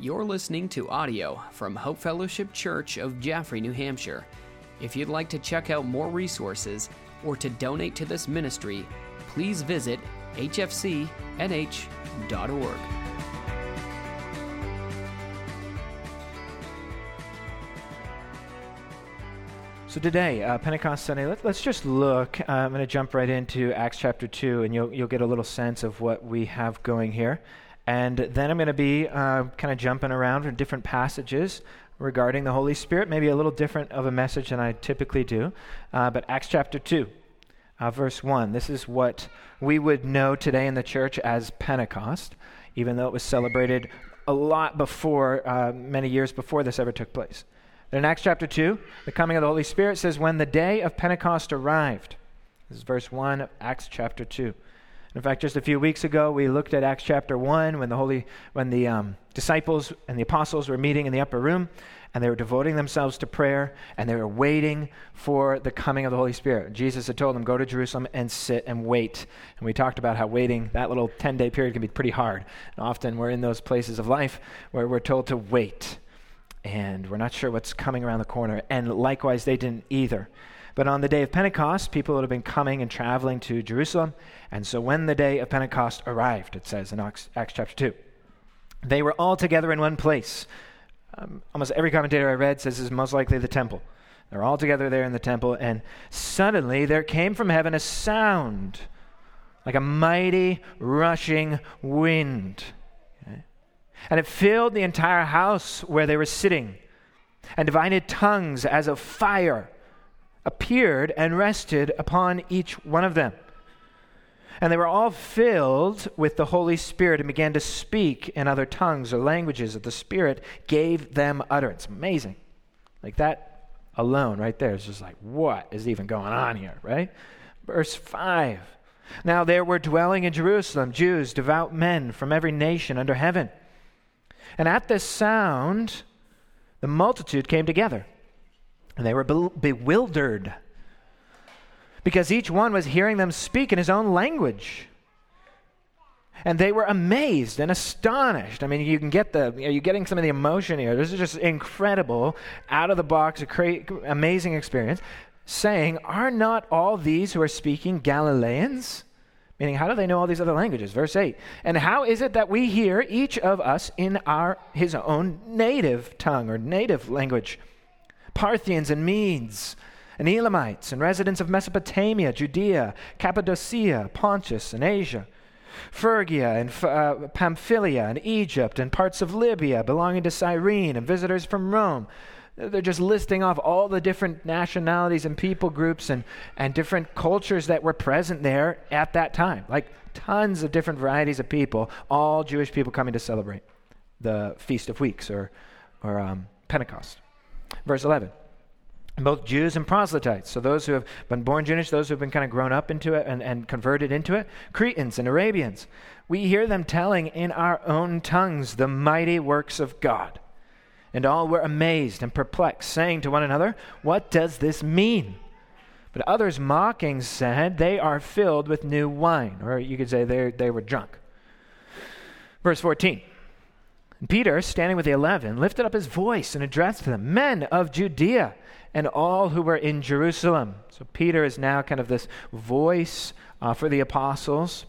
You're listening to audio from Hope Fellowship Church of Jaffrey, New Hampshire. If you'd like to check out more resources or to donate to this ministry, please visit hfcnh.org. So today, uh, Pentecost Sunday, let, us just look. Uh, I'm going to jump right into Acts chapter 2, and you'll, you'll get a little sense of what we have going here. And then I'm going to be uh, kind of jumping around in different passages regarding the Holy Spirit, maybe a little different of a message than I typically do. Uh, but Acts chapter 2, uh, verse 1. This is what we would know today in the church as Pentecost, even though it was celebrated a lot before, uh, many years before this ever took place. In Acts chapter 2, the coming of the Holy Spirit says, When the day of Pentecost arrived, this is verse 1 of Acts chapter 2. In fact, just a few weeks ago, we looked at Acts chapter 1 when the, Holy, when the um, disciples and the apostles were meeting in the upper room and they were devoting themselves to prayer and they were waiting for the coming of the Holy Spirit. Jesus had told them, Go to Jerusalem and sit and wait. And we talked about how waiting, that little 10 day period, can be pretty hard. And often we're in those places of life where we're told to wait and we're not sure what's coming around the corner. And likewise, they didn't either. But on the day of Pentecost, people would have been coming and traveling to Jerusalem. And so when the day of Pentecost arrived, it says in Acts, Acts chapter 2, they were all together in one place. Um, almost every commentator I read says this is most likely the temple. They're all together there in the temple, and suddenly there came from heaven a sound like a mighty rushing wind. And it filled the entire house where they were sitting. And divided tongues as of fire appeared and rested upon each one of them. And they were all filled with the Holy Spirit and began to speak in other tongues or languages that the Spirit gave them utterance. Amazing. Like that alone, right there, is just like, what is even going on here, right? Verse 5. Now there were dwelling in Jerusalem Jews, devout men from every nation under heaven. And at this sound, the multitude came together and they were be- bewildered because each one was hearing them speak in his own language. And they were amazed and astonished. I mean, you can get the, are you're getting some of the emotion here. This is just incredible, out of the box, amazing experience. Saying, Are not all these who are speaking Galileans? Meaning, how do they know all these other languages? Verse 8. And how is it that we hear each of us in our, his own native tongue or native language? Parthians and Medes, and Elamites, and residents of Mesopotamia, Judea, Cappadocia, Pontus, and Asia. Phrygia and uh, Pamphylia and Egypt and parts of Libya belonging to Cyrene and visitors from Rome. They're just listing off all the different nationalities and people groups and, and different cultures that were present there at that time. Like tons of different varieties of people, all Jewish people coming to celebrate the Feast of Weeks or, or um, Pentecost. Verse 11. Both Jews and proselytes, so those who have been born Jewish, those who have been kind of grown up into it and, and converted into it, Cretans and Arabians, we hear them telling in our own tongues the mighty works of God. And all were amazed and perplexed, saying to one another, What does this mean? But others mocking said, They are filled with new wine. Or you could say they, they were drunk. Verse 14. Peter, standing with the eleven, lifted up his voice and addressed them, Men of Judea and all who were in Jerusalem. So Peter is now kind of this voice uh, for the apostles.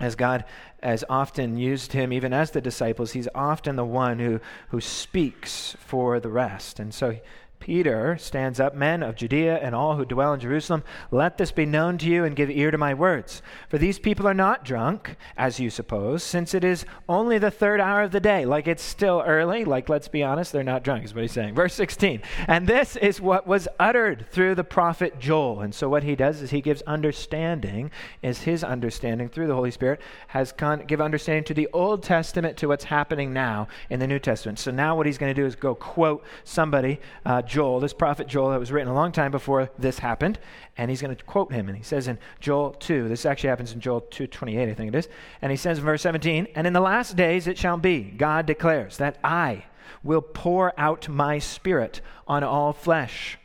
As God has often used him, even as the disciples, he's often the one who, who speaks for the rest. And so Peter stands up, Men of Judea and all who dwell in Jerusalem, let this be known to you and give ear to my words. For these people are not drunk, as you suppose, since it is only the third hour of the day. Like it's still early. Like, let's be honest, they're not drunk, is what he's saying. Verse 16. And this is what was uttered through the prophet Joel. And so what he does is he gives understanding, is his understanding through the Holy Spirit, has con- give understanding to the Old Testament to what's happening now in the New Testament. So now what he's going to do is go quote somebody, uh, Joel, this prophet Joel that was written a long time before this happened, and he's going to quote him. And he says in Joel 2, this actually happens in Joel 2:28, I think it is. And he says in verse 17, "And in the last days it shall be, God declares, that I will pour out my spirit on all flesh."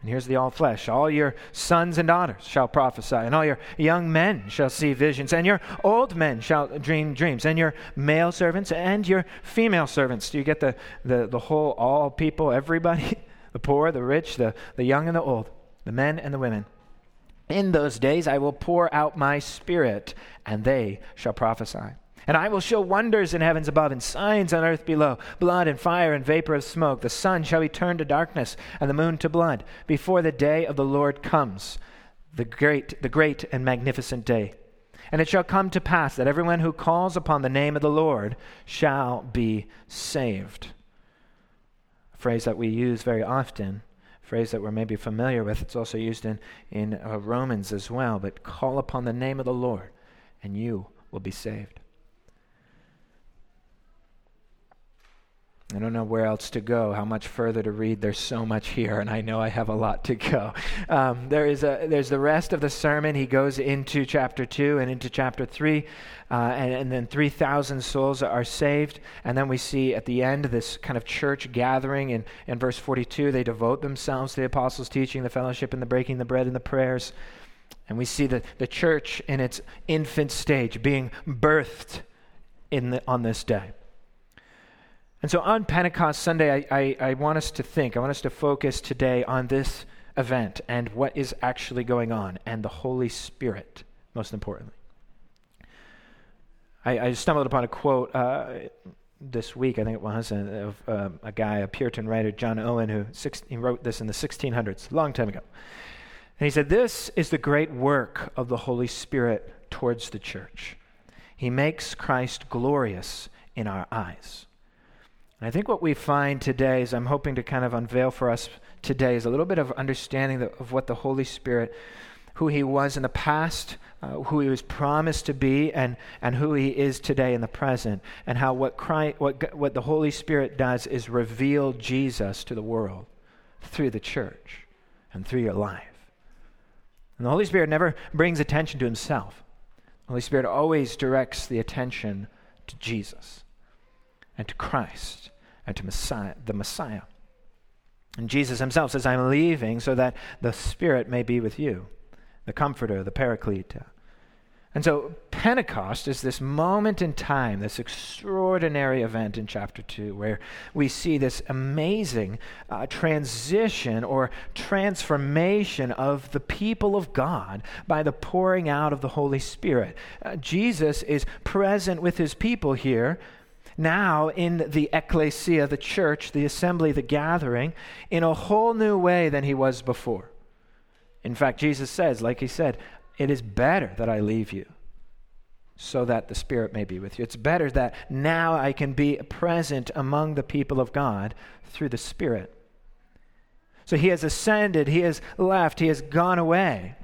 And here's the all flesh. All your sons and daughters shall prophesy, and all your young men shall see visions, and your old men shall dream dreams, and your male servants and your female servants. Do you get the, the, the whole all people, everybody? The poor, the rich, the, the young and the old, the men and the women. In those days I will pour out my spirit, and they shall prophesy. And I will show wonders in heavens above and signs on earth below blood and fire and vapor of smoke. The sun shall be turned to darkness and the moon to blood before the day of the Lord comes, the great, the great and magnificent day. And it shall come to pass that everyone who calls upon the name of the Lord shall be saved. A phrase that we use very often phrase that we're maybe familiar with. It's also used in, in uh, Romans as well. But call upon the name of the Lord, and you will be saved. I don't know where else to go, how much further to read. There's so much here, and I know I have a lot to go. Um, there is a, there's the rest of the sermon. He goes into chapter 2 and into chapter 3, uh, and, and then 3,000 souls are saved. And then we see at the end this kind of church gathering. In, in verse 42, they devote themselves to the apostles' teaching, the fellowship, and the breaking the bread and the prayers. And we see the, the church in its infant stage being birthed in the, on this day. And so on Pentecost Sunday, I, I, I, want us to think, I want us to focus today on this event and what is actually going on, and the Holy Spirit, most importantly. I, I stumbled upon a quote uh, this week, I think it was, uh, of uh, a guy, a Puritan writer, John Owen, who six, he wrote this in the 1600s, a long time ago. And he said, This is the great work of the Holy Spirit towards the church. He makes Christ glorious in our eyes. And I think what we find today is I'm hoping to kind of unveil for us today is a little bit of understanding of what the Holy Spirit, who he was in the past, uh, who he was promised to be, and, and who he is today in the present, and how what, Christ, what, what the Holy Spirit does is reveal Jesus to the world through the church and through your life. And the Holy Spirit never brings attention to himself. The Holy Spirit always directs the attention to Jesus and to Christ and to Messiah, the Messiah. And Jesus himself says, I'm leaving so that the Spirit may be with you, the Comforter, the Paraclete. And so Pentecost is this moment in time, this extraordinary event in chapter 2, where we see this amazing uh, transition or transformation of the people of God by the pouring out of the Holy Spirit. Uh, Jesus is present with his people here now in the ecclesia, the church, the assembly, the gathering, in a whole new way than he was before. In fact, Jesus says, like he said, it is better that I leave you so that the Spirit may be with you. It's better that now I can be present among the people of God through the Spirit. So he has ascended, he has left, he has gone away.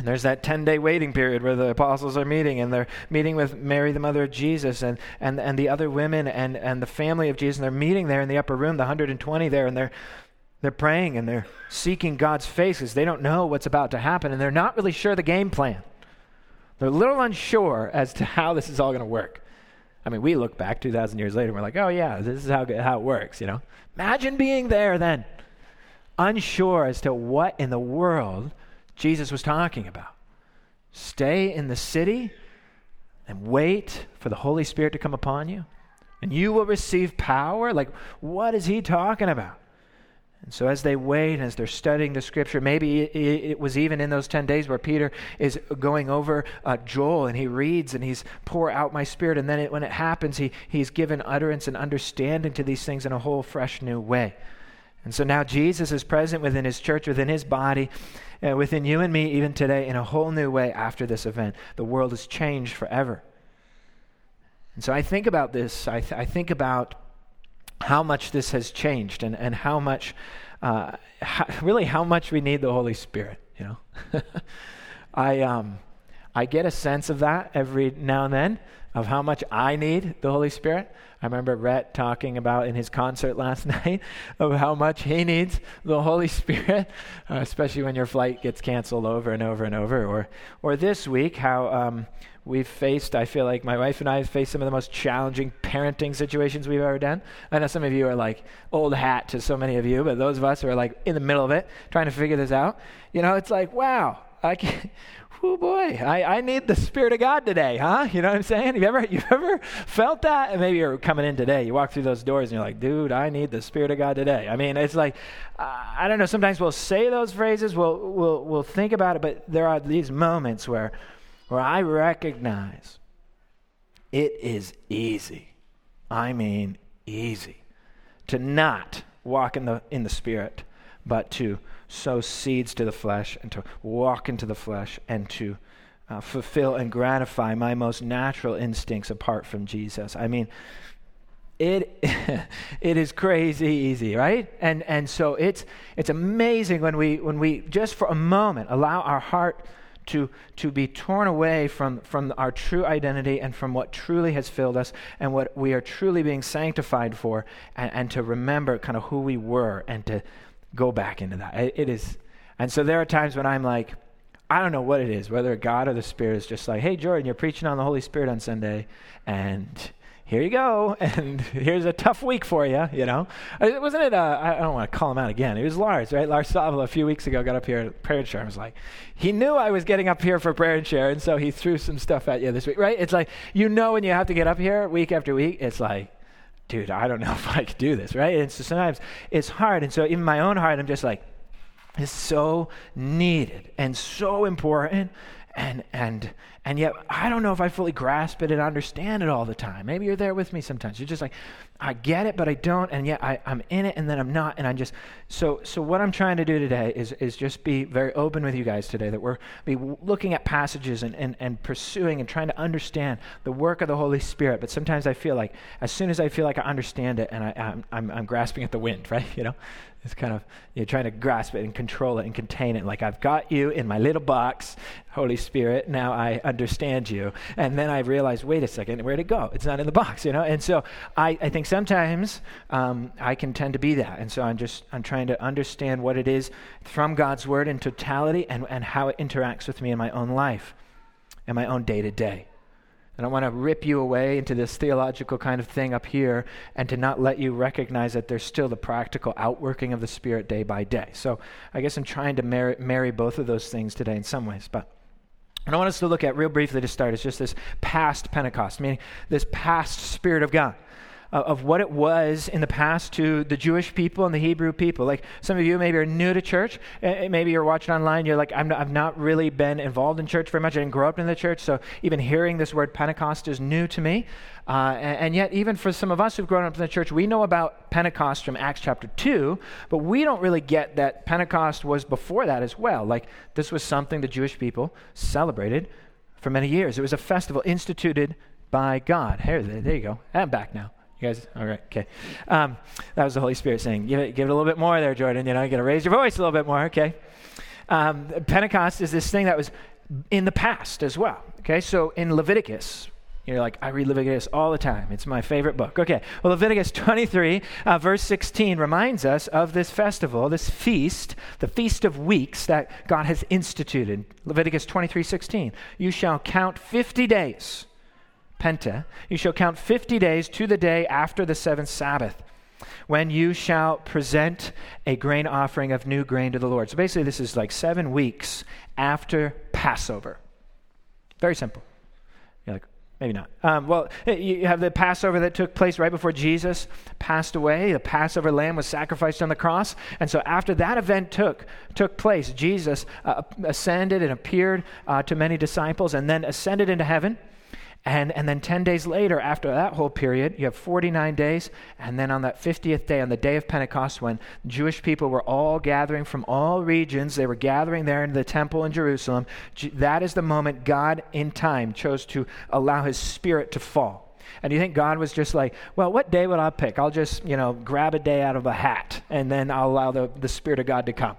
And there's that 10 day waiting period where the apostles are meeting and they're meeting with Mary, the mother of Jesus, and, and, and the other women and, and the family of Jesus. And they're meeting there in the upper room, the 120 there, and they're, they're praying and they're seeking God's face because they don't know what's about to happen and they're not really sure the game plan. They're a little unsure as to how this is all going to work. I mean, we look back 2,000 years later and we're like, oh, yeah, this is how, how it works, you know? Imagine being there then, unsure as to what in the world Jesus was talking about. Stay in the city and wait for the Holy Spirit to come upon you, and you will receive power. Like, what is he talking about? And so, as they wait, as they're studying the scripture, maybe it, was even in those 10 days where Peter is going over uh, Joel and he reads and he's pour out my spirit. And then it, when it happens, he, he's given utterance and understanding to these things in a whole fresh new way. And so now Jesus is present within his church, within his body, uh, within you and me, even today, in a whole new way after this event. The world has changed forever. And so I think about this. I, th- I think about how much this has changed and, and how much, uh, how, really, how much we need the Holy Spirit, you know? I, um, I get a sense of that every now and then, of how much I need the Holy Spirit. I remember Rhett talking about in his concert last night of how much he needs the Holy Spirit, uh, especially when your flight gets canceled over and over and over. Or, or this week, how um, we've faced, I feel like my wife and I have faced some of the most challenging parenting situations we've ever done. I know some of you are like old hat to so many of you, but those of us who are like in the middle of it, trying to figure this out, you know, it's like, wow, I can, oh boy, I, I need the Spirit of God today, huh? You know what I'm saying? You ever you ever felt that? And maybe you're coming in today. You walk through those doors and you're like, dude, I need the Spirit of God today. I mean, it's like uh, I don't know. Sometimes we'll say those phrases, we'll we'll we'll think about it, but there are these moments where where I recognize it is easy. I mean, easy to not walk in the in the Spirit, but to sow seeds to the flesh and to walk into the flesh and to uh, fulfill and gratify my most natural instincts apart from Jesus. I mean, it it is crazy easy, right? And and so it's it's amazing when we when we just for a moment allow our heart to, to be torn away from, from our true identity and from what truly has filled us and what we are truly being sanctified for, and, and to remember kind of who we were and to go back into that. It, it is, and so there are times when I'm like, I don't know what it is, whether God or the Spirit is just like, hey, Jordan, you're preaching on the Holy Spirit on Sunday, and here you go, and here's a tough week for you, you know. Uh, wasn't it, uh, I don't want to call him out again. It was Lars, right? Lars Savila a few weeks ago got up here at prayer and share and was like, he knew I was getting up here for prayer and share, and so he threw some stuff at you this week, right? It's like, you know when you have to get up here week after week, it's like, dude, I don't know if I could do this, right? And so sometimes it's hard. And so in my own heart, I'm just like, it's so needed and so important. And, and, and yet, I don't know if I fully grasp it and understand it all the time. Maybe you're there with me sometimes. You're just like, I get it, but I don't, and yet I, I'm in it, and then I'm not, and I'm just so. So what I'm trying to do today is is just be very open with you guys today. That we're be looking at passages and, and and pursuing and trying to understand the work of the Holy Spirit. But sometimes I feel like as soon as I feel like I understand it, and I, I'm I'm, I'm grasping at the wind, right? You know, it's kind of you're trying to grasp it and control it and contain it. Like I've got you in my little box, Holy Spirit. Now I understand you, and then I realize, wait a second, where'd it go? It's not in the box, you know. And so I I think sometimes um, I can tend to be that. And so I'm just I'm trying to understand what it is from God's word in totality and, and how it interacts with me in my own life and my own day to day. I don't want to rip you away into this theological kind of thing up here and to not let you recognize that there's still the practical outworking of the Spirit day by day. So I guess I'm trying to marry, both of those things today in some ways. But and I want us to look at real briefly to start is just this past Pentecost, meaning this past Spirit of God of what it was in the past to the Jewish people and the Hebrew people. Like some of you maybe are new to church. Maybe you're watching online. You're like, i have not really been involved in church very much. I didn't grow up in the church. So even hearing this word Pentecost is new to me. Uh, and, and, yet, even for some of us who've grown up in the church, we know about Pentecost from Acts chapter 2, but we don't really get that Pentecost was before that as well. Like, this was something the Jewish people celebrated for many years. It was a festival instituted by God. Here, there you go. I'm back now. You guys, all right, okay. Um, that was the Holy Spirit saying, give it, give it a little bit more there, Jordan. You know, you got to raise your voice a little bit more, okay? Um, Pentecost is this thing that was in the past as well, okay? So in Leviticus, you're like, I read Leviticus all the time. It's my favorite book. Okay, well, Leviticus 23, uh, verse 16, reminds us of this festival, this feast, the Feast of Weeks that God has instituted. Leviticus 23, 16. You shall count 50 days Penta, you shall count 50 days to the day after the seventh Sabbath, when you shall present a grain offering of new grain to the Lord. So basically, this is like seven weeks after Passover. Very simple. You're like, maybe not. Um, well, you have the Passover that took place right before Jesus passed away. The Passover lamb was sacrificed on the cross. And so after that event took, took place, Jesus uh, ascended and appeared uh, to many disciples and then ascended into heaven. And, and then 10 days later, after that whole period, you have 49 days. And then on that 50th day, on the day of Pentecost, when Jewish people were all gathering from all regions, they were gathering there in the temple in Jerusalem. That is the moment God, in time, chose to allow his spirit to fall. And you think God was just like, well, what day would I pick? I'll just, you know, grab a day out of a hat and then I'll allow the, the Spirit of God to come.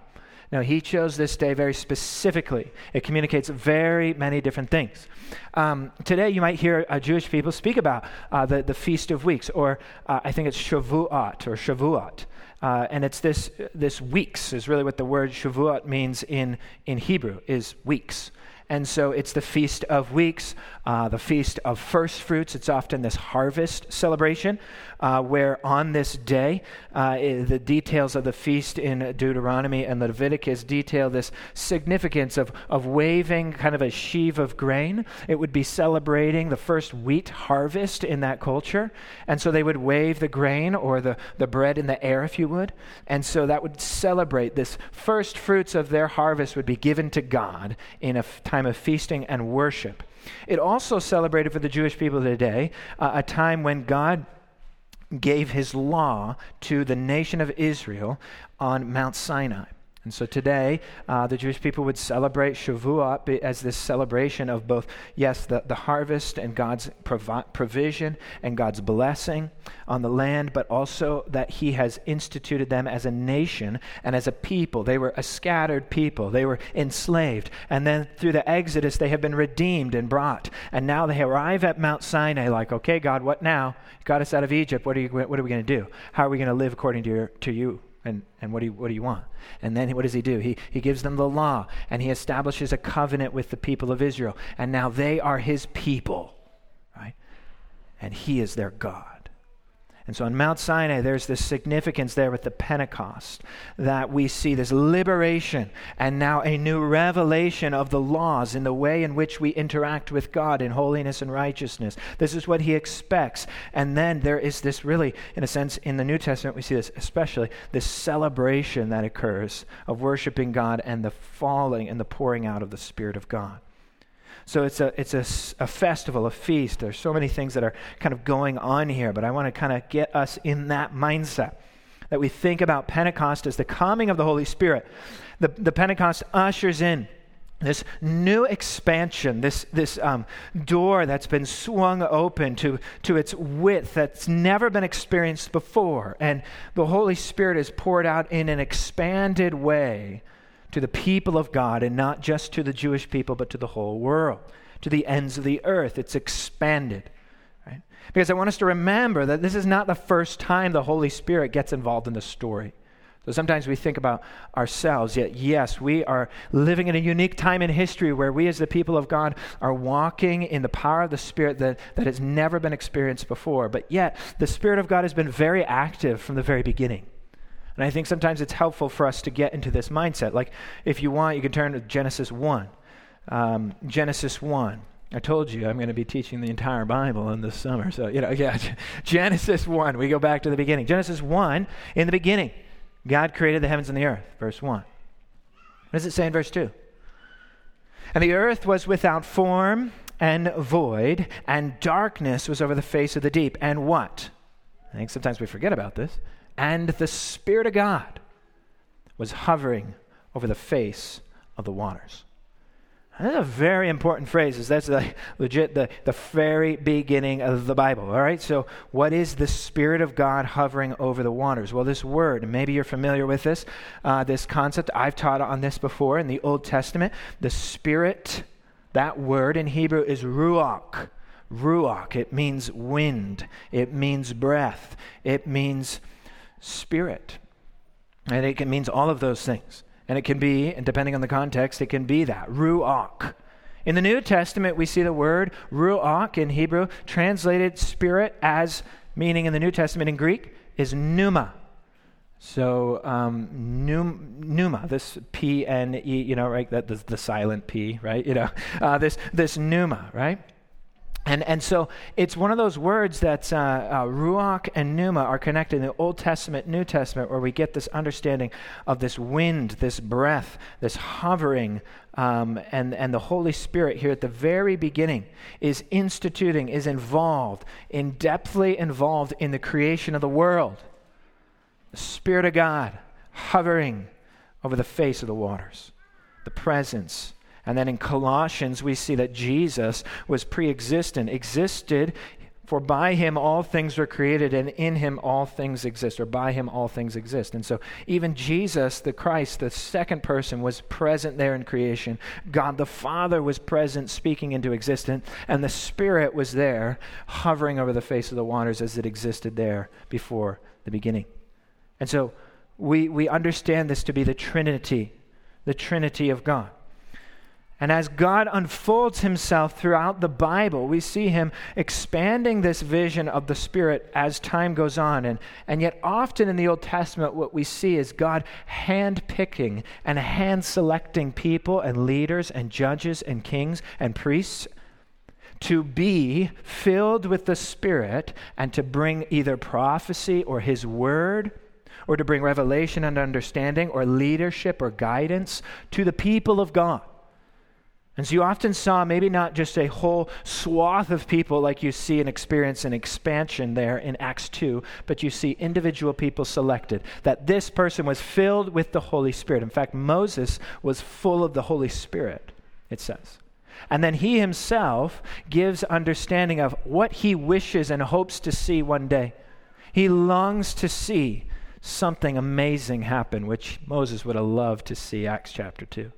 No, he chose this day very specifically. It communicates very many different things. Um, today, you might hear uh, Jewish people speak about uh, the, the Feast of Weeks, or uh, I think it's Shavuot or Shavuot. Uh, and it's this, this weeks, is really what the word Shavuot means in, in Hebrew, is weeks. And so it's the Feast of Weeks, uh, the Feast of First Fruits. It's often this harvest celebration uh, where on this day, uh, the details of the feast in Deuteronomy and Leviticus detail this significance of, of waving kind of a sheaf of grain. It would be celebrating the first wheat harvest in that culture. And so they would wave the grain or the, the bread in the air, if you would. And so that would celebrate this first fruits of their harvest would be given to God in a time of feasting and worship. It also celebrated for the Jewish people today uh, a time when God gave his law to the nation of Israel on Mount Sinai. And so today, uh, the Jewish people would celebrate Shavuot as this celebration of both, yes, the, the harvest and God's provi- provision and God's blessing on the land, but also that He has instituted them as a nation and as a people. They were a scattered people, they were enslaved. And then through the Exodus, they have been redeemed and brought. And now they arrive at Mount Sinai, like, okay, God, what now? You got us out of Egypt. What are, you, what are we going to do? How are we going to live according to, your, to you? And, and what, do you, what do you want? And then what does he do? He, he gives them the law and he establishes a covenant with the people of Israel. And now they are his people, right? And he is their God. And so on Mount Sinai, there's this significance there with the Pentecost that we see this liberation and now a new revelation of the laws in the way in which we interact with God in holiness and righteousness. This is what he expects. And then there is this really, in a sense, in the New Testament, we see this especially, this celebration that occurs of worshiping God and the falling and the pouring out of the Spirit of God. So it's a it's a, a festival, a feast. There's so many things that are kind of going on here, but I want to kind of get us in that mindset that we think about Pentecost as the coming of the Holy Spirit. The, the Pentecost ushers in this new expansion, this, this um, door that's been swung open to, to its width that's never been experienced before. And the Holy Spirit is poured out in an expanded way to the people of God, and not just to the Jewish people, but to the whole world, to the ends of the earth. It's expanded. Right? Because I want us to remember that this is not the first time the Holy Spirit gets involved in the story. So sometimes we think about ourselves, yet, yes, we are living in a unique time in history where we, as the people of God, are walking in the power of the Spirit that, that has never been experienced before. But yet, the Spirit of God has been very active from the very beginning. And I think sometimes it's helpful for us to get into this mindset. Like, if you want, you can turn to Genesis 1. Um, Genesis 1. I told you I'm going to be teaching the entire Bible in this summer. So, you know, yeah, Genesis 1. We go back to the beginning. Genesis 1, in the beginning, God created the heavens and the earth. Verse 1. What does it say in verse 2? And the earth was without form and void, and darkness was over the face of the deep. And what? I think sometimes we forget about this and the Spirit of God was hovering over the face of the waters. That's a very important phrase. That's the, legit the, the very beginning of the Bible. All right. So, what is the Spirit of God hovering over the waters? Well, this word. Maybe you're familiar with this. Uh, this concept. I've taught on this before in the Old Testament. The Spirit. That word in Hebrew is ruach. Ruach. It means wind. It means breath. It means spirit. And it can, means all of those things. And it can be, and depending on the context, it can be that, ruach. In the New Testament, we see the word ruach in Hebrew, translated spirit as meaning in the New Testament in Greek, is pneuma. So um, pneuma, this P N E, you know, right? That the, the silent P, right? You know, uh, this this pneuma, right? And, and so it's one of those words that uh, uh, ruach and pneuma are connected in the Old Testament, New Testament, where we get this understanding of this wind, this breath, this hovering, um, and, and the Holy Spirit here at the very beginning is instituting, is involved, in depthly involved in the creation of the world. The Spirit of God hovering over the face of the waters, the presence and then in Colossians, we see that Jesus was pre existent, existed For by him all things were created, and in him all things exist, or by him all things exist. And so even Jesus, the Christ, the second person, was present there in creation. God the Father was present, speaking into existence, and the Spirit was there, hovering over the face of the waters as it existed there before the beginning. And so we, we understand this to be the Trinity, the Trinity of God. And as God unfolds himself throughout the Bible, we see him expanding this vision of the Spirit as time goes on. And, and yet, often in the Old Testament, what we see is God hand picking and hand selecting people and leaders and judges and kings and priests to be filled with the Spirit and to bring either prophecy or his word or to bring revelation and understanding or leadership or guidance to the people of God. And so you often saw maybe not just a whole swath of people like you see and experience an expansion there in Acts 2, but you see individual people selected. That this person was filled with the Holy Spirit. In fact, Moses was full of the Holy Spirit, it says. And then he himself gives understanding of what he wishes and hopes to see one day. He longs to see something amazing happen, which Moses would have loved to see, Acts chapter 2.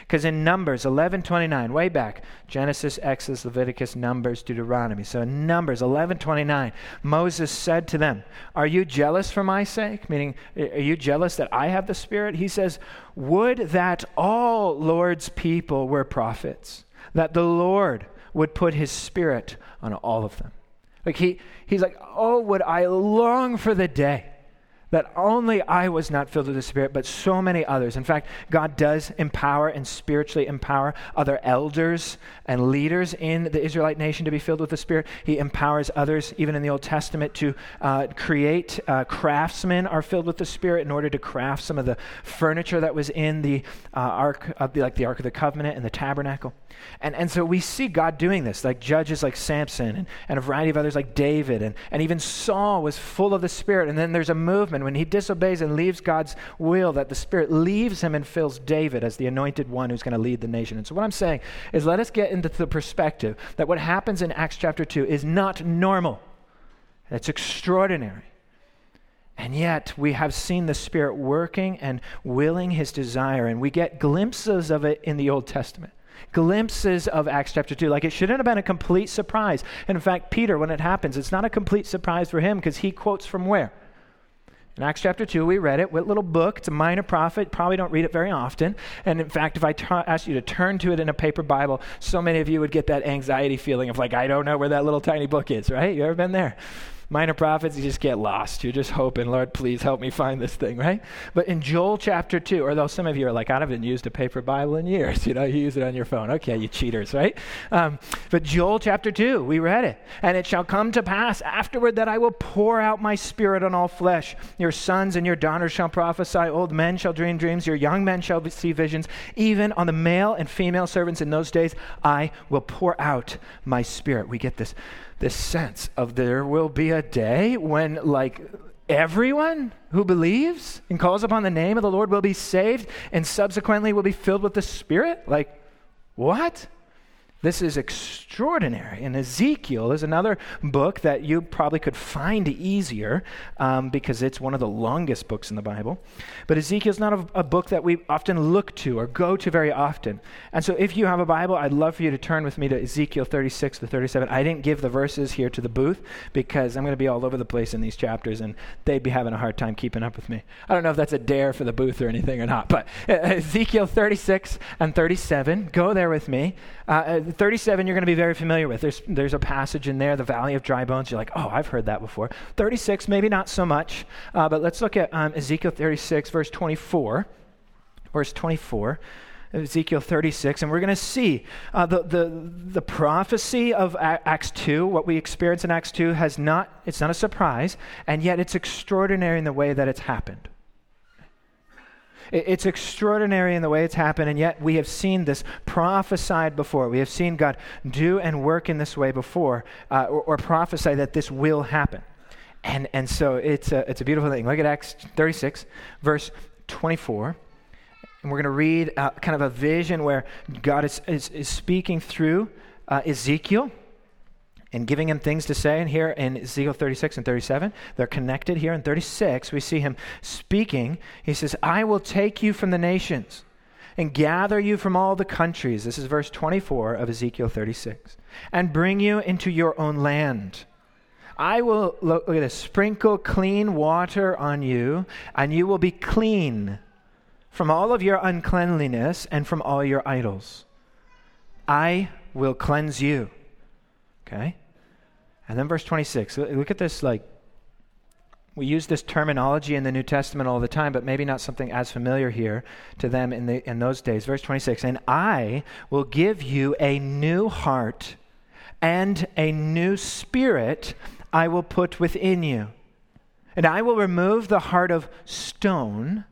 Because in Numbers 11:29, way back, Genesis, Exodus, Leviticus, Numbers, Deuteronomy. So in Numbers 11:29, Moses said to them, "Are you jealous for my sake?" Meaning, are you jealous that I have the Spirit? He says, "Would that all Lord's people were prophets, that the Lord would put his spirit on all of them." Like he he's like, "Oh, would I long for the day that only I was not filled with the Spirit, but so many others. In fact, God does empower and spiritually empower other elders and leaders in the Israelite nation to be filled with the Spirit. He empowers others, even in the Old Testament, to uh, create uh, craftsmen are filled with the Spirit in order to craft some of the furniture that was in the uh, ark, of the, like the Ark of the Covenant and the tabernacle. And, and so we see God doing this, like judges like Samson and, and a variety of others like David, and, and even Saul was full of the Spirit. And then there's a movement when he disobeys and leaves God's will that the Spirit leaves him and fills David as the anointed one who's going to lead the nation. And so what I'm saying is let us get into the perspective that what happens in Acts chapter 2 is not normal, it's extraordinary. And yet, we have seen the Spirit working and willing his desire, and we get glimpses of it in the Old Testament glimpses of Acts chapter 2. Like it shouldn't have been a complete surprise. And in fact, Peter, when it happens, it's not a complete surprise for him because he quotes from where? In Acts chapter 2, we read it. What little book? It's a minor prophet. Probably don't read it very often. And in fact, if I asked you to turn to it in a paper Bible, so many of you would get that anxiety feeling of like, I don't know where that little tiny book is, right? You ever been there? Minor prophets, you just get lost. You're just hoping, Lord, please help me find this thing, right? But in Joel chapter 2, or though some of you are like, I haven't used a paper Bible in years, you know, you use it on your phone. Okay, you cheaters, right? Um, but Joel chapter 2, we read it. And it shall come to pass afterward that I will pour out my spirit on all flesh. Your sons and your daughters shall prophesy, old men shall dream dreams, your young men shall see visions. Even on the male and female servants in those days, I will pour out my spirit. We get this this sense of there will be a day when, like, everyone who believes and calls upon the name of the Lord will be saved and subsequently will be filled with the Spirit? Like, what? This is extraordinary. And Ezekiel is another book that you probably could find easier um, because it's one of the longest books in the Bible. But Ezekiel is not a, a, book that we often look to or go to very often. And so if you have a Bible, I'd love for you to turn with me to Ezekiel 36 to 37. I didn't give the verses here to the booth because I'm going to be all over the place in these chapters and they'd be having a hard time keeping up with me. I don't know if that's a dare for the booth or anything or not, but uh, Ezekiel 36 and 37, go there with me. Uh 37, you're going to be very familiar with. There's, there's a passage in there, the Valley of Dry Bones. You're like, oh, I've heard that before. 36, maybe not so much. Uh, but let's look at um, Ezekiel 36, verse 24. Verse 24. Ezekiel 36, and we're going to see uh, the, the, the prophecy of Acts 2, what we experience in Acts 2, has not, it's not a surprise, and yet it's extraordinary in the way that it's happened. It's extraordinary in the way it's happened, and yet we have seen this prophesied before. We have seen God do and work in this way before, uh, or, or prophesy that this will happen. And, and so it's a, it's a beautiful thing. Look at Acts 36, verse 24. And we're going to read uh, kind of a vision where God is, is, is speaking through uh, Ezekiel and giving him things to say. And here in Ezekiel 36 and 37, they're connected. Here in 36, we see him speaking. He says, I will take you from the nations and gather you from all the countries. This is verse 24 of Ezekiel 36. And bring you into your own land. I will look, at this, sprinkle clean water on you, and you will be clean from all of your uncleanliness and from all your idols. I will cleanse you. Okay? And then verse 26. Look at this like we use this terminology in the New Testament all the time, but maybe not something as familiar here to them in, the, in those days. Verse 26 And I will give you a new heart and a new spirit I will put within you. And I will remove the heart of stone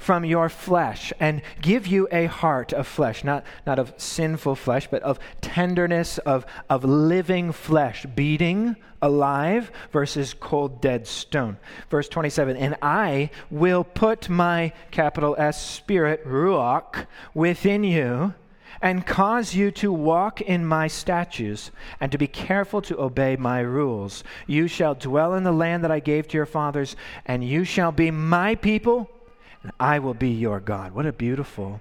from your flesh and give you a heart of flesh, not, not of sinful flesh, but of tenderness, of, of living flesh, beating alive versus cold, dead stone. Verse 27 And I will put my capital S spirit, Ruach, within you and cause you to walk in my statutes and to be careful to obey my rules. You shall dwell in the land that I gave to your fathers, and you shall be my people and I will be your God. What a beautiful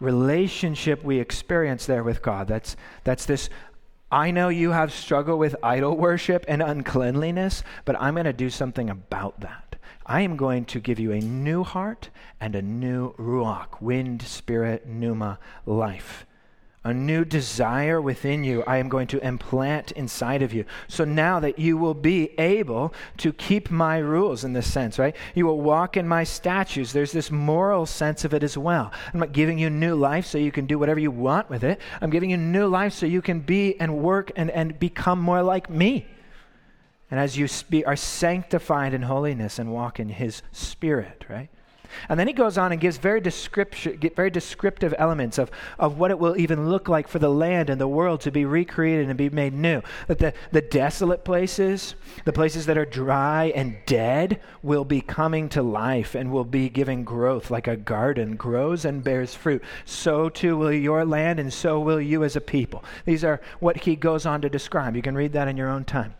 relationship we experience there with God. That's, that's this I know you have struggle with idol worship and uncleanliness, but I'm going to do something about that. I am going to give you a new heart and a new ruach, wind, spirit, pneuma, life a new desire within you I am going to implant inside of you. So now that you will be able to keep my rules in this sense, right? You will walk in my statutes. There's this moral sense of it as well. I'm not giving you new life so you can do whatever you want with it. I'm giving you new life so you can be and work and, and become more like me. And as you be, are sanctified in holiness and walk in his spirit, right? And then he goes on and gives very, very descriptive elements of, of what it will even look like for the land and the world to be recreated and be made new. That the, the desolate places, the places that are dry and dead, will be coming to life and will be giving growth like a garden grows and bears fruit. So too will your land, and so will you as a people. These are what he goes on to describe. You can read that in your own time.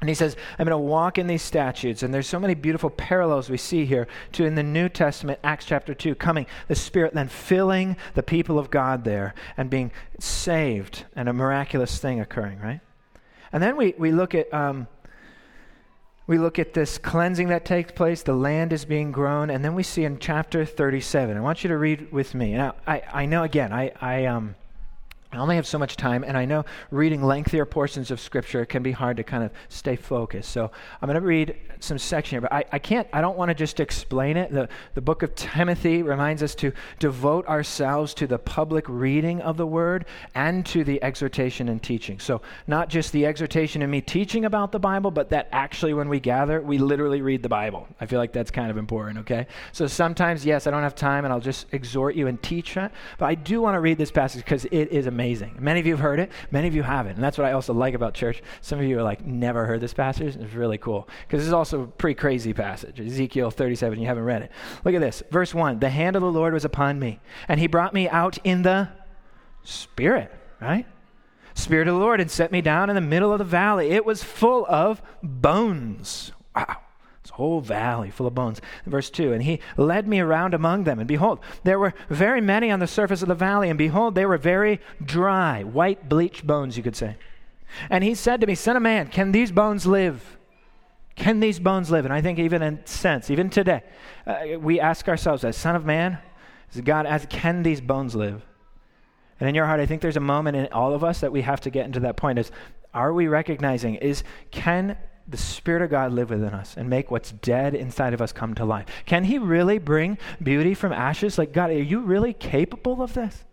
And he says, I'm going to walk in these statutes. And there's so many beautiful parallels we see here to in the New Testament, Acts chapter 2, coming, the Spirit then filling the people of God there and being saved and a miraculous thing occurring, right? And then we, we look at. Um, we look at this cleansing that takes place, the land is being grown, and then we see in chapter 37. I want you to read with me. Now, I, I know, again, I, I, um, I only have so much time, and I know reading lengthier portions of Scripture can be hard to kind of stay focused. So I'm going to read some section here, but I, I can't, I don't want to just explain it. The, the book of Timothy reminds us to devote ourselves to the public reading of the Word and to the exhortation and teaching. So not just the exhortation and me teaching about the Bible, but that actually when we gather, we literally read the Bible. I feel like that's kind of important, okay? So sometimes, yes, I don't have time, and I'll just exhort you and teach it, but I do want to read this passage because it is amazing amazing. Many of you have heard it, many of you haven't. And that's what I also like about church. Some of you are like, never heard this passage. It's really cool. Because this is also a pretty crazy passage. Ezekiel 37, you haven't read it. Look at this. Verse 1 The hand of the Lord was upon me, and he brought me out in the Spirit, right? Spirit of the Lord, and set me down in the middle of the valley. It was full of bones. Wow. Whole valley full of bones. Verse 2 And he led me around among them, and behold, there were very many on the surface of the valley, and behold, they were very dry, white, bleached bones, you could say. And he said to me, Son of man, can these bones live? Can these bones live? And I think, even in sense, even today, uh, we ask ourselves, as Son of Man, as God asks, can these bones live? And in your heart, I think there's a moment in all of us that we have to get into that point is are we recognizing is can the Spirit of God live within us and make what's dead inside of us come to life? Can He really bring beauty from ashes? Like, God, are you really capable of this?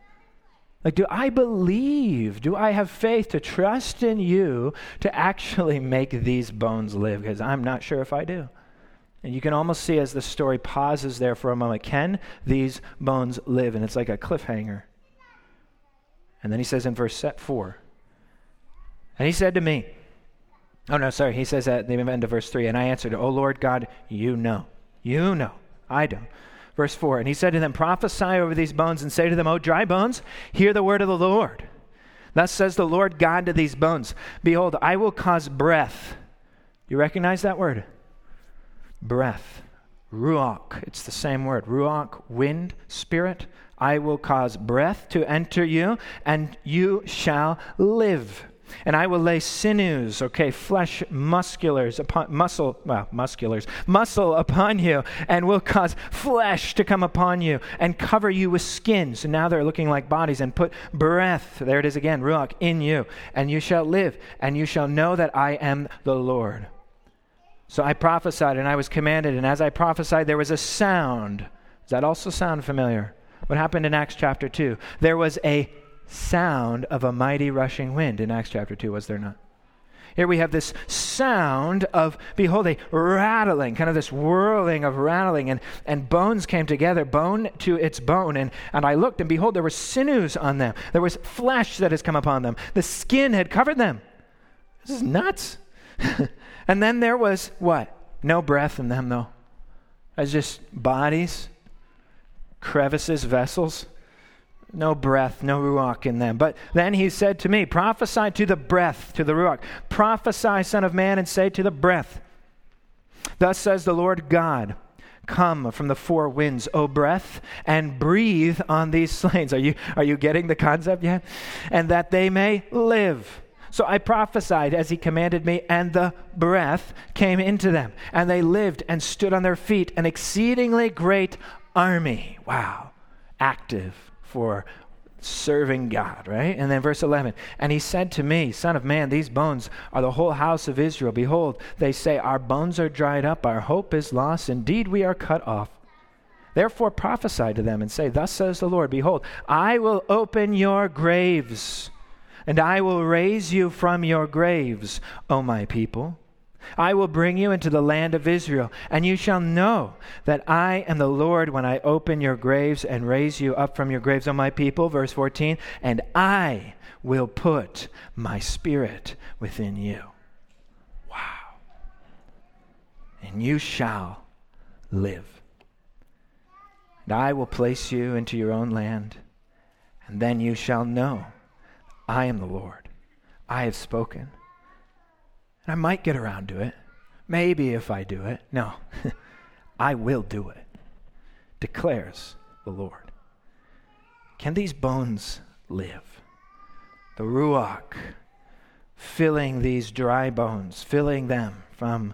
Like, do I believe? Do I have faith to trust in you to actually make these bones live? Because I'm not sure if I do. And you can almost see as the story pauses there for a moment can these bones live? And it's like a cliffhanger. And then he says in verse 4 And he said to me, Oh, no, sorry. He says at the end of verse 3 And I answered, O Lord God, you know. You know. I don't. Verse 4 And he said to them, Prophesy over these bones and say to them, O dry bones, hear the word of the Lord. Thus says the Lord God to these bones Behold, I will cause breath. You recognize that word? Breath. Ruach. It's the same word. Ruach, wind, spirit. I will cause breath to enter you, and you shall live. And I will lay sinews, okay, flesh, musculars upon muscle, well, musculars, muscle upon you, and will cause flesh to come upon you, and cover you with skin. So now they're looking like bodies, and put breath, there it is again, ruach, in you, and you shall live, and you shall know that I am the Lord. So I prophesied, and I was commanded, and as I prophesied, there was a sound. Does that also sound familiar? What happened in Acts chapter 2? There was a sound of a mighty rushing wind in Acts chapter 2, was there not? Here we have this sound of, behold, a rattling, kind of this whirling of rattling, and, and bones came together, bone to its bone. And, and I looked, and behold, there were sinews on them. There was flesh that has come upon them. The skin had covered them. This is nuts. and then there was what? No breath in them, though. As just bodies, crevices, vessels no breath, no ruach in them. But then he said to me, Prophesy to the breath, to the ruach. Prophesy, Son of Man, and say to the breath, Thus says the Lord God. Come from the four winds, O breath, and breathe on these slain. Are you, are you getting the concept yet? And that they may live. So I prophesied as he commanded me, and the breath came into them. And they lived and stood on their feet, an exceedingly great army. Wow. Active for serving God, right? And then verse 11, and he said to me, Son of man, these bones are the whole house of Israel. Behold, they say, Our bones are dried up, our hope is lost. Indeed, we are cut off. Therefore prophesy to them and say, Thus says the Lord, Behold, I will open your graves, and I will raise you from your graves, O my people I will bring you into the land of Israel, and you shall know that I am the Lord when I open your graves and raise you up from your graves, O my people. Verse 14, and I will put my spirit within you. Wow. And you shall live. And I will place you into your own land, and then you shall know I am the Lord. I have spoken. I might get around to it. Maybe if I do it. No, I will do it, declares the Lord. Can these bones live? The Ruach filling these dry bones, filling them from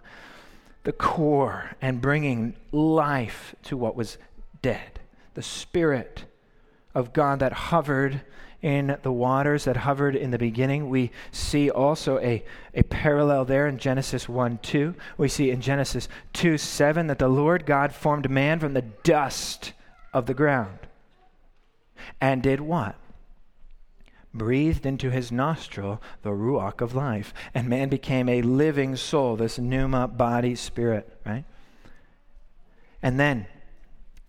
the core and bringing life to what was dead. The Spirit of God that hovered in the waters that hovered in the beginning. We see also a, a parallel there in Genesis 1 2. We see in Genesis 2 7 that the Lord God formed man from the dust of the ground. And did what? Breathed into his nostril the ruach of life. And man became a living soul, this pneuma body spirit, right? And then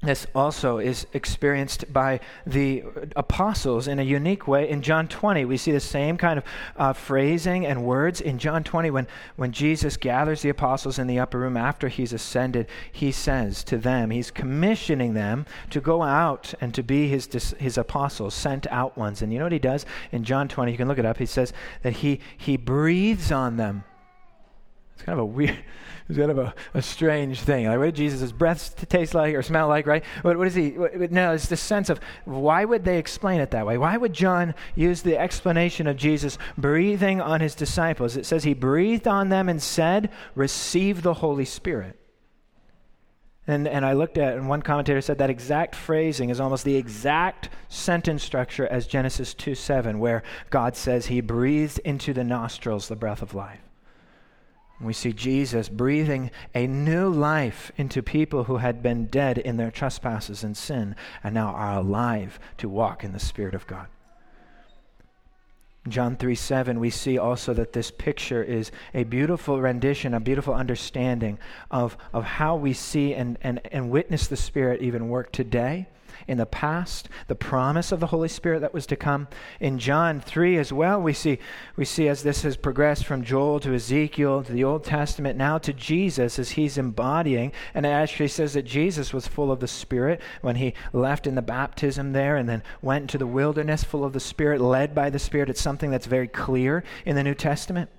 this also is experienced by the apostles in a unique way. In John 20, we see the same kind of uh, phrasing and words. In John 20, when, when Jesus gathers the apostles in the upper room after he's ascended, he says to them, he's commissioning them to go out and to be his, his apostles, sent out ones. And you know what he does? In John 20, you can look it up, he says that he, he breathes on them. It's kind of a weird it's kind of a, a strange thing. Like, what did Jesus' breath taste like or smell like, right? What, what is he? What, no, it's the sense of why would they explain it that way? Why would John use the explanation of Jesus breathing on his disciples? It says he breathed on them and said, Receive the Holy Spirit. And, and I looked at, and one commentator said that exact phrasing is almost the exact sentence structure as Genesis 2 7, where God says he breathed into the nostrils the breath of life. We see Jesus breathing a new life into people who had been dead in their trespasses and sin and now are alive to walk in the Spirit of God. John 3 7, we see also that this picture is a beautiful rendition, a beautiful understanding of, of how we see and, and, and witness the Spirit even work today in the past, the promise of the Holy Spirit that was to come. In John 3 as well, we see, we see as this has progressed from Joel to Ezekiel to the Old Testament, now to Jesus as he's embodying. And it actually says that Jesus was full of the Spirit when he left in the baptism there and then went into the wilderness full of the Spirit, led by the Spirit. It's something that's very clear in the New Testament.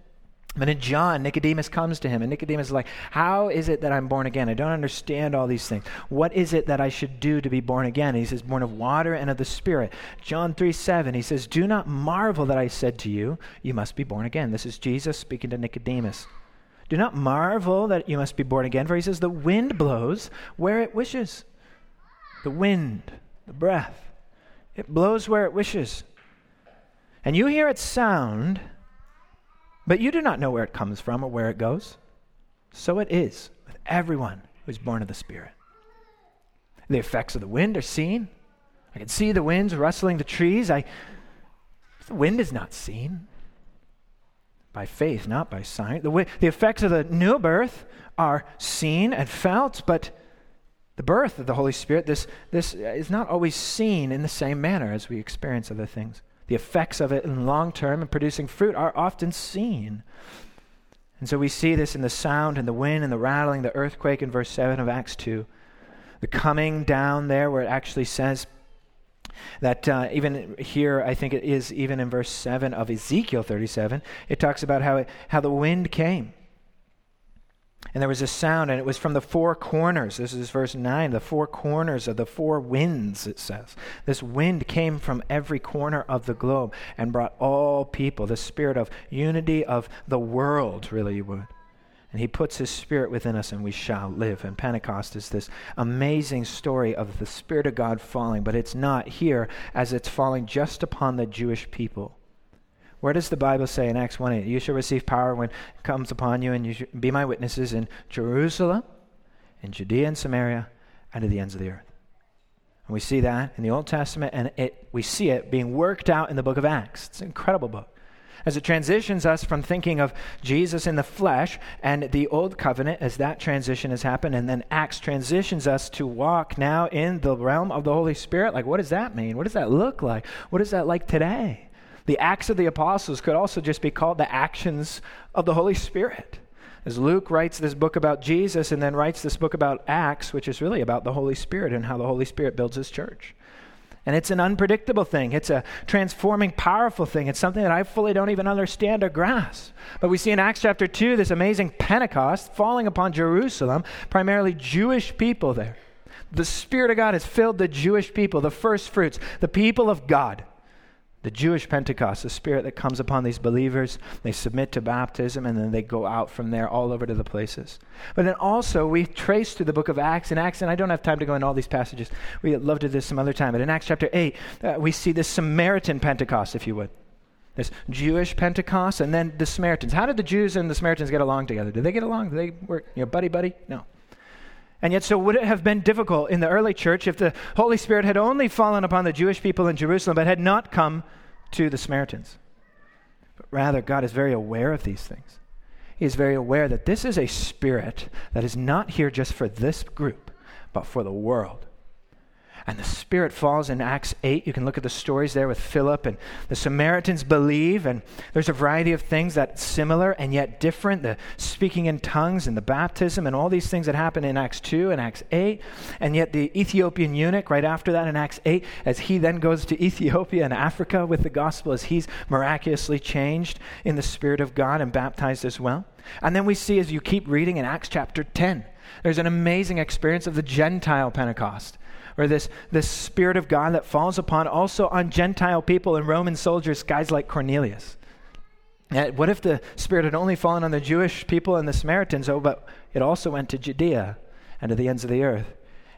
But in John, Nicodemus comes to him, and Nicodemus is like, How is it that I'm born again? I don't understand all these things. What is it that I should do to be born again? And he says, Born of water and of the Spirit. John 3 7, he says, Do not marvel that I said to you, You must be born again. This is Jesus speaking to Nicodemus. Do not marvel that you must be born again, for he says, The wind blows where it wishes. The wind, the breath, it blows where it wishes. And you hear its sound but you do not know where it comes from or where it goes. So it is with everyone who is born of the Spirit. The effects of the wind are seen. I can see the winds rustling the trees. I, the wind is not seen by faith, not by sight. The, the effects of the new birth are seen and felt, but the birth of the Holy Spirit, this, this is not always seen in the same manner as we experience other things the effects of it in long term and producing fruit are often seen. And so we see this in the sound and the wind and the rattling, the earthquake in verse 7 of Acts 2. The coming down there, where it actually says that uh, even here, I think it is even in verse 7 of Ezekiel 37, it talks about how, it, how the wind came and there was a sound, and it was from the four corners. This is verse 9 the four corners of the four winds, it says. This wind came from every corner of the globe and brought all people, the spirit of unity of the world, really, you would. And he puts his spirit within us, and we shall live. And Pentecost is this amazing story of the Spirit of God falling, but it's not here as it's falling just upon the Jewish people. Where does the Bible say in Acts 1 8, you shall receive power when it comes upon you, and you shall be my witnesses in Jerusalem, in Judea and Samaria, and to the ends of the earth? And we see that in the Old Testament, and it, we see it being worked out in the book of Acts. It's an incredible book. As it transitions us from thinking of Jesus in the flesh and the old covenant, as that transition has happened, and then Acts transitions us to walk now in the realm of the Holy Spirit. Like, what does that mean? What does that look like? What is that like today? The Acts of the Apostles could also just be called the actions of the Holy Spirit. As Luke writes this book about Jesus and then writes this book about Acts, which is really about the Holy Spirit and how the Holy Spirit builds his church. And it's an unpredictable thing. It's a transforming, powerful thing. It's something that I fully don't even understand or grasp. But we see in Acts chapter 2 this amazing Pentecost falling upon Jerusalem, primarily Jewish people there. The Spirit of God has filled the Jewish people, the first fruits, the people of God the Jewish Pentecost, the spirit that comes upon these believers, they submit to baptism and then they go out from there all over to the places. But then also, we trace through the book of Acts, and Acts, and I don't have time to go into all these passages. We'd love to do this some other time. But in Acts chapter 8, uh, we see this Samaritan Pentecost, if you would. This Jewish Pentecost, and then the Samaritans. How did the Jews and the Samaritans get along together? Did they get along? Did they work, you know, buddy buddy? No. And yet, so would it have been difficult in the early church if the Holy Spirit had only fallen upon the Jewish people in Jerusalem but had not come to the Samaritans? But rather, God is very aware of these things. He is very aware that this is a spirit that is not here just for this group, but for the world. And the Spirit falls in Acts 8. You can look at the stories there with Philip, and the Samaritans believe, and there's a variety of things that's similar and yet different the speaking in tongues and the baptism, and all these things that happen in Acts 2 and Acts 8. And yet, the Ethiopian eunuch, right after that in Acts 8, as he then goes to Ethiopia and Africa with the gospel, as he's miraculously changed in the Spirit of God and baptized as well. And then we see as you keep reading in Acts chapter 10, there's an amazing experience of the Gentile Pentecost or this, this Spirit of God that falls upon also on Gentile people and Roman soldiers, guys like Cornelius. And what if the Spirit had only fallen on the Jewish people and the Samaritans? Oh, but it also went to Judea and to the ends of the earth.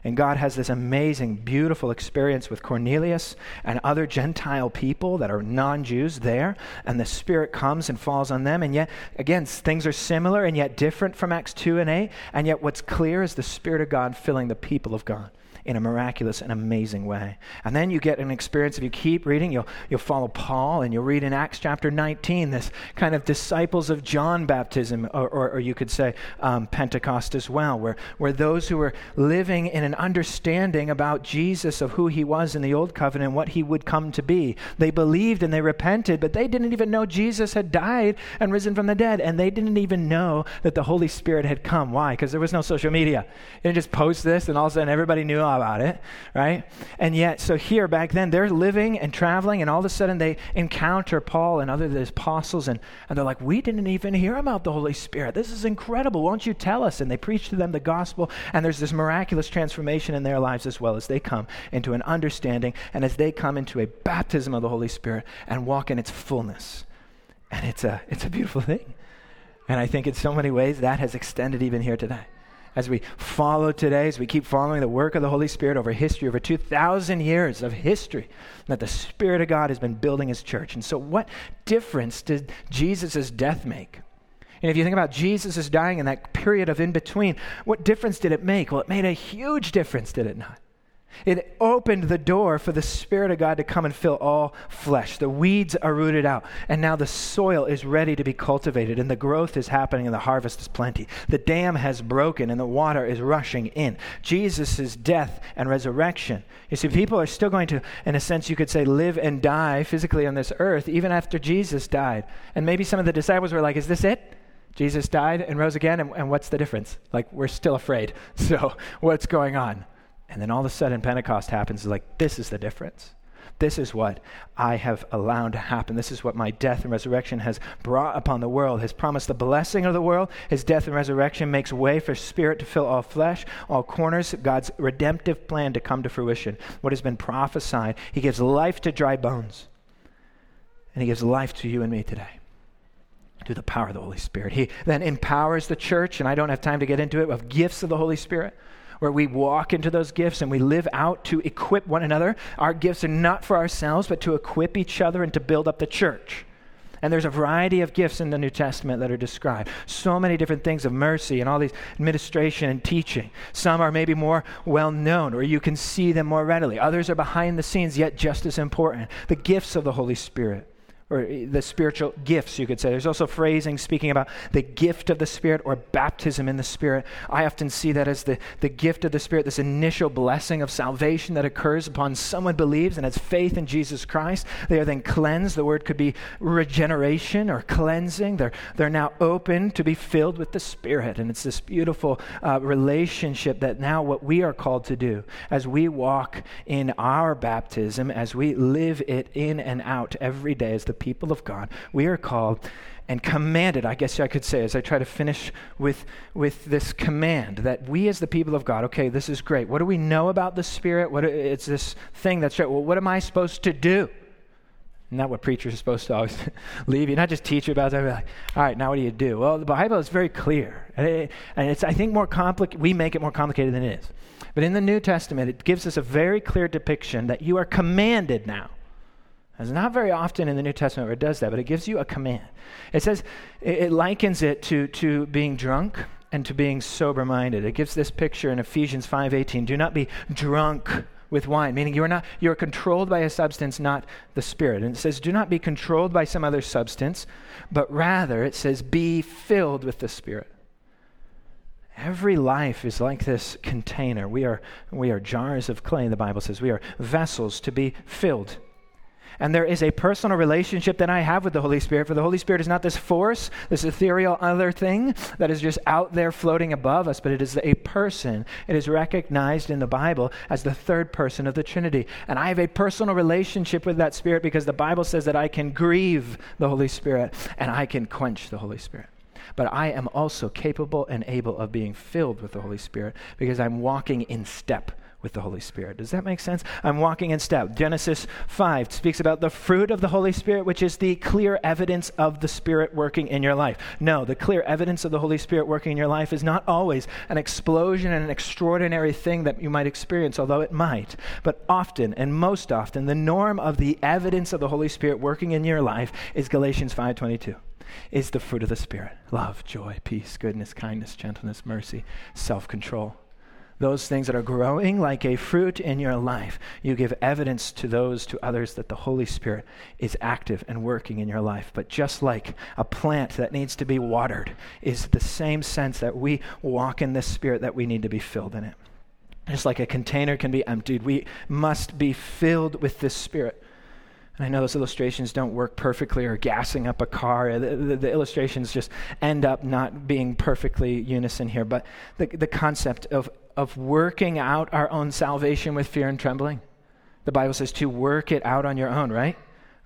And God has this amazing, beautiful experience with Cornelius and other Gentile people that are non Jews there. And the Spirit comes and falls on them. And yet, again, things are similar and yet different from Acts 2 and 8. And yet, what's clear is the Spirit of God filling the people of God in a miraculous and amazing way. And then you get an experience, if you keep reading, you'll, you'll follow Paul and you'll read in Acts chapter 19 this kind of disciples of John baptism, or, or, or you could say um, Pentecost as well, where, where those who were living in an understanding about Jesus of who he was in the old covenant what he would come to be. They believed and they repented, but they didn't even know Jesus had died and risen from the dead. And they didn't even know that the Holy Spirit had come. Why? Because there was no social media. You didn't just post this and all of a sudden everybody knew about it, right? And yet, so here back then, they're living and traveling, and all of a sudden they encounter Paul and other apostles, and, and they're like, We didn't even hear about the Holy Spirit. This is incredible. Won't you tell us? And they preach to them the gospel, and there's this miraculous transformation in their lives as well as they come into an understanding and as they come into a baptism of the Holy Spirit and walk in its fullness. And it's a, it's a beautiful thing. And I think in so many ways that has extended even here today. As we follow today, as we keep following the work of the Holy Spirit over history, over 2,000 years of history, that the Spirit of God has been building His church. And so, what difference did Jesus' death make? And if you think about Jesus' dying in that period of in between, what difference did it make? Well, it made a huge difference, did it not? It opened the door for the Spirit of God to come and fill all flesh. The weeds are rooted out, and now the soil is ready to be cultivated, and the growth is happening, and the harvest is plenty. The dam has broken, and the water is rushing in. Jesus' death and resurrection. You see, people are still going to, in a sense, you could say, live and die physically on this earth, even after Jesus died. And maybe some of the disciples were like, Is this it? Jesus died and rose again, and, and what's the difference? Like, we're still afraid. So, what's going on? And then all of a sudden, Pentecost happens. It's like, this is the difference. This is what I have allowed to happen. This is what my death and resurrection has brought upon the world. Has promised the blessing of the world. His death and resurrection makes way for spirit to fill all flesh, all corners, God's redemptive plan to come to fruition. What has been prophesied. He gives life to dry bones. And he gives life to you and me today through the power of the Holy Spirit. He then empowers the church, and I don't have time to get into it, of gifts of the Holy Spirit, where we walk into those gifts and we live out to equip one another. Our gifts are not for ourselves, but to equip each other and to build up the church. And there's a variety of gifts in the New Testament that are described. So many different things of mercy and all these administration and teaching. Some are maybe more well known, or you can see them more readily. Others are behind the scenes, yet just as important. The gifts of the Holy Spirit or the spiritual gifts, you could say. There's also phrasing speaking about the gift of the Spirit or baptism in the Spirit. I often see that as the, the gift of the Spirit, this initial blessing of salvation that occurs upon someone believes and has faith in Jesus Christ. They are then cleansed. The word could be regeneration or cleansing. They're, they're now open to be filled with the Spirit. And it's this beautiful uh, relationship that now what we are called to do as we walk in our baptism, as we live it in and out every day as the people of God, we are called and commanded, I guess I could say, as I try to finish with, with this command that we as the people of God, okay, this is great. What do we know about the Spirit? What, it's this thing that's right. Well, what am I supposed to do? Not what preachers are supposed to always leave you, not just teach you about that. Like, all right, now what do you do? Well, the Bible is very clear. And, it, and it's, I think, more complicated. We make it more complicated than it is. But in the New Testament, it gives us a very clear depiction that you are commanded now it's not very often in the New Testament where it does that, but it gives you a command. It says, it likens it to, to being drunk and to being sober minded. It gives this picture in Ephesians 5:18. Do not be drunk with wine, meaning you are not you are controlled by a substance, not the spirit. And it says, do not be controlled by some other substance, but rather it says, be filled with the spirit. Every life is like this container. We are, we are jars of clay, the Bible says. We are vessels to be filled and there is a personal relationship that I have with the Holy Spirit. For the Holy Spirit is not this force, this ethereal other thing that is just out there floating above us, but it is a person. It is recognized in the Bible as the third person of the Trinity. And I have a personal relationship with that Spirit because the Bible says that I can grieve the Holy Spirit and I can quench the Holy Spirit but I am also capable and able of being filled with the Holy Spirit because I'm walking in step with the Holy Spirit. Does that make sense? I'm walking in step. Genesis 5 speaks about the fruit of the Holy Spirit, which is the clear evidence of the Spirit working in your life. No, the clear evidence of the Holy Spirit working in your life is not always an explosion and an extraordinary thing that you might experience, although it might. But often, and most often, the norm of the evidence of the Holy Spirit working in your life is Galatians 5:22 is the fruit of the Spirit love, joy, peace, goodness, kindness, gentleness, mercy, self control those things that are growing like a fruit in your life. You give evidence to those, to others, that the Holy Spirit is active and working in your life. But just like a plant that needs to be watered, is the same sense that we walk in this Spirit that we need to be filled in it. Just like a container can be emptied, we must be filled with this Spirit. And I know those illustrations don't work perfectly or gassing up a car. The, the, the, illustrations just end up not being perfectly unison here. But the, the concept of, of working out our own salvation with fear and trembling. The Bible says to work it out on your own, right?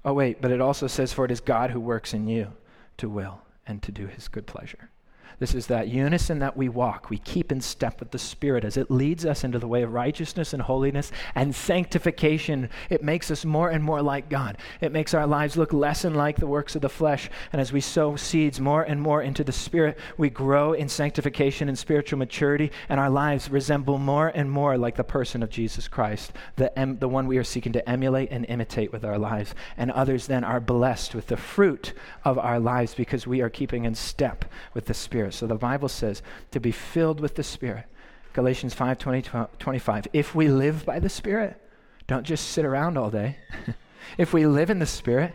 Oh, wait, but it also says, for it is God who works in you to will and to do his good pleasure. This is that unison that we walk. We keep in step with the Spirit as it leads us into the way of righteousness and holiness and sanctification. It makes us more and more like God. It makes our lives look less and like the works of the flesh. And as we sow seeds more and more into the Spirit, we grow in sanctification and spiritual maturity, and our lives resemble more and more like the person of Jesus Christ, the, em- the one we are seeking to emulate and imitate with our lives. And others then are blessed with the fruit of our lives because we are keeping in step with the Spirit. Spirit. So the Bible says to be filled with the Spirit. Galatians 5 20, 25. If we live by the Spirit, don't just sit around all day. if we live in the Spirit,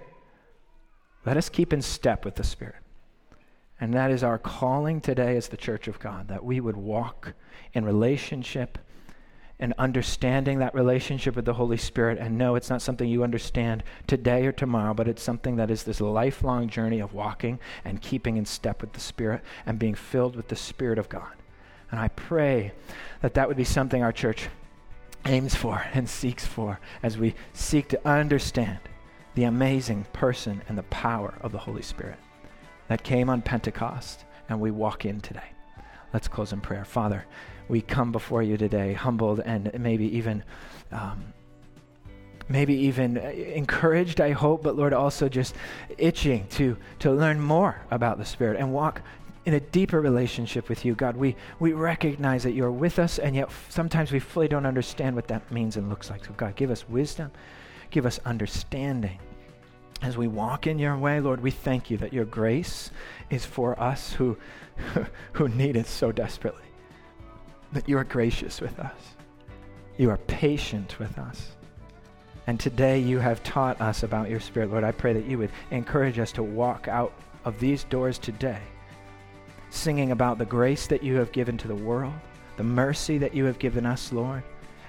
let us keep in step with the Spirit. And that is our calling today as the church of God, that we would walk in relationship and understanding that relationship with the Holy Spirit and no, it's not something you understand today or tomorrow, but it's something that is this lifelong journey of walking and keeping in step with the Spirit and being filled with the Spirit of God. And I pray that that would be something our church aims for and seeks for as we seek to understand the amazing person and the power of the Holy Spirit that came on Pentecost and we walk in today. Let's close in prayer. Father, we come before you today humbled and maybe even. Um, maybe even encouraged, I hope, but Lord, also just itching to, to learn more about the Spirit and walk in a deeper relationship with you. God, we, we recognize that you're with us, and yet sometimes we fully don't understand what that means and looks like. So, God, give us wisdom, give us understanding. As we walk in your way, Lord, we thank you that your grace is for us who, who need it so desperately that you are gracious with us. You are patient with us. And today you have taught us about your Spirit. Lord, I pray that you would encourage us to walk out of these doors today, singing about the grace that you have given to the world, the mercy that you have given us, Lord,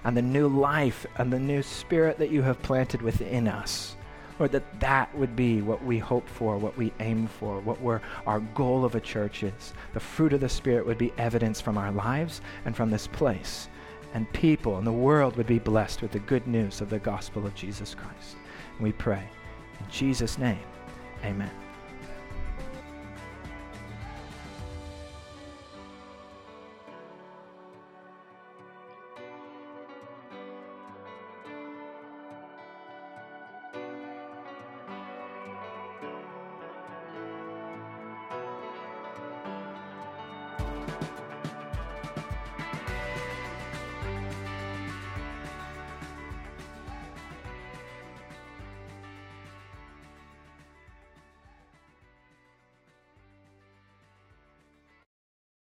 and the new life and the new Spirit that you have planted within us. Lord, that that would be what we hope for, what we aim for, what we're, our goal of a church is. The fruit of the Spirit would be evidence from our lives and from this place. And people and the world would be blessed with the good news of the gospel of Jesus Christ. And we pray. In Jesus' name, amen.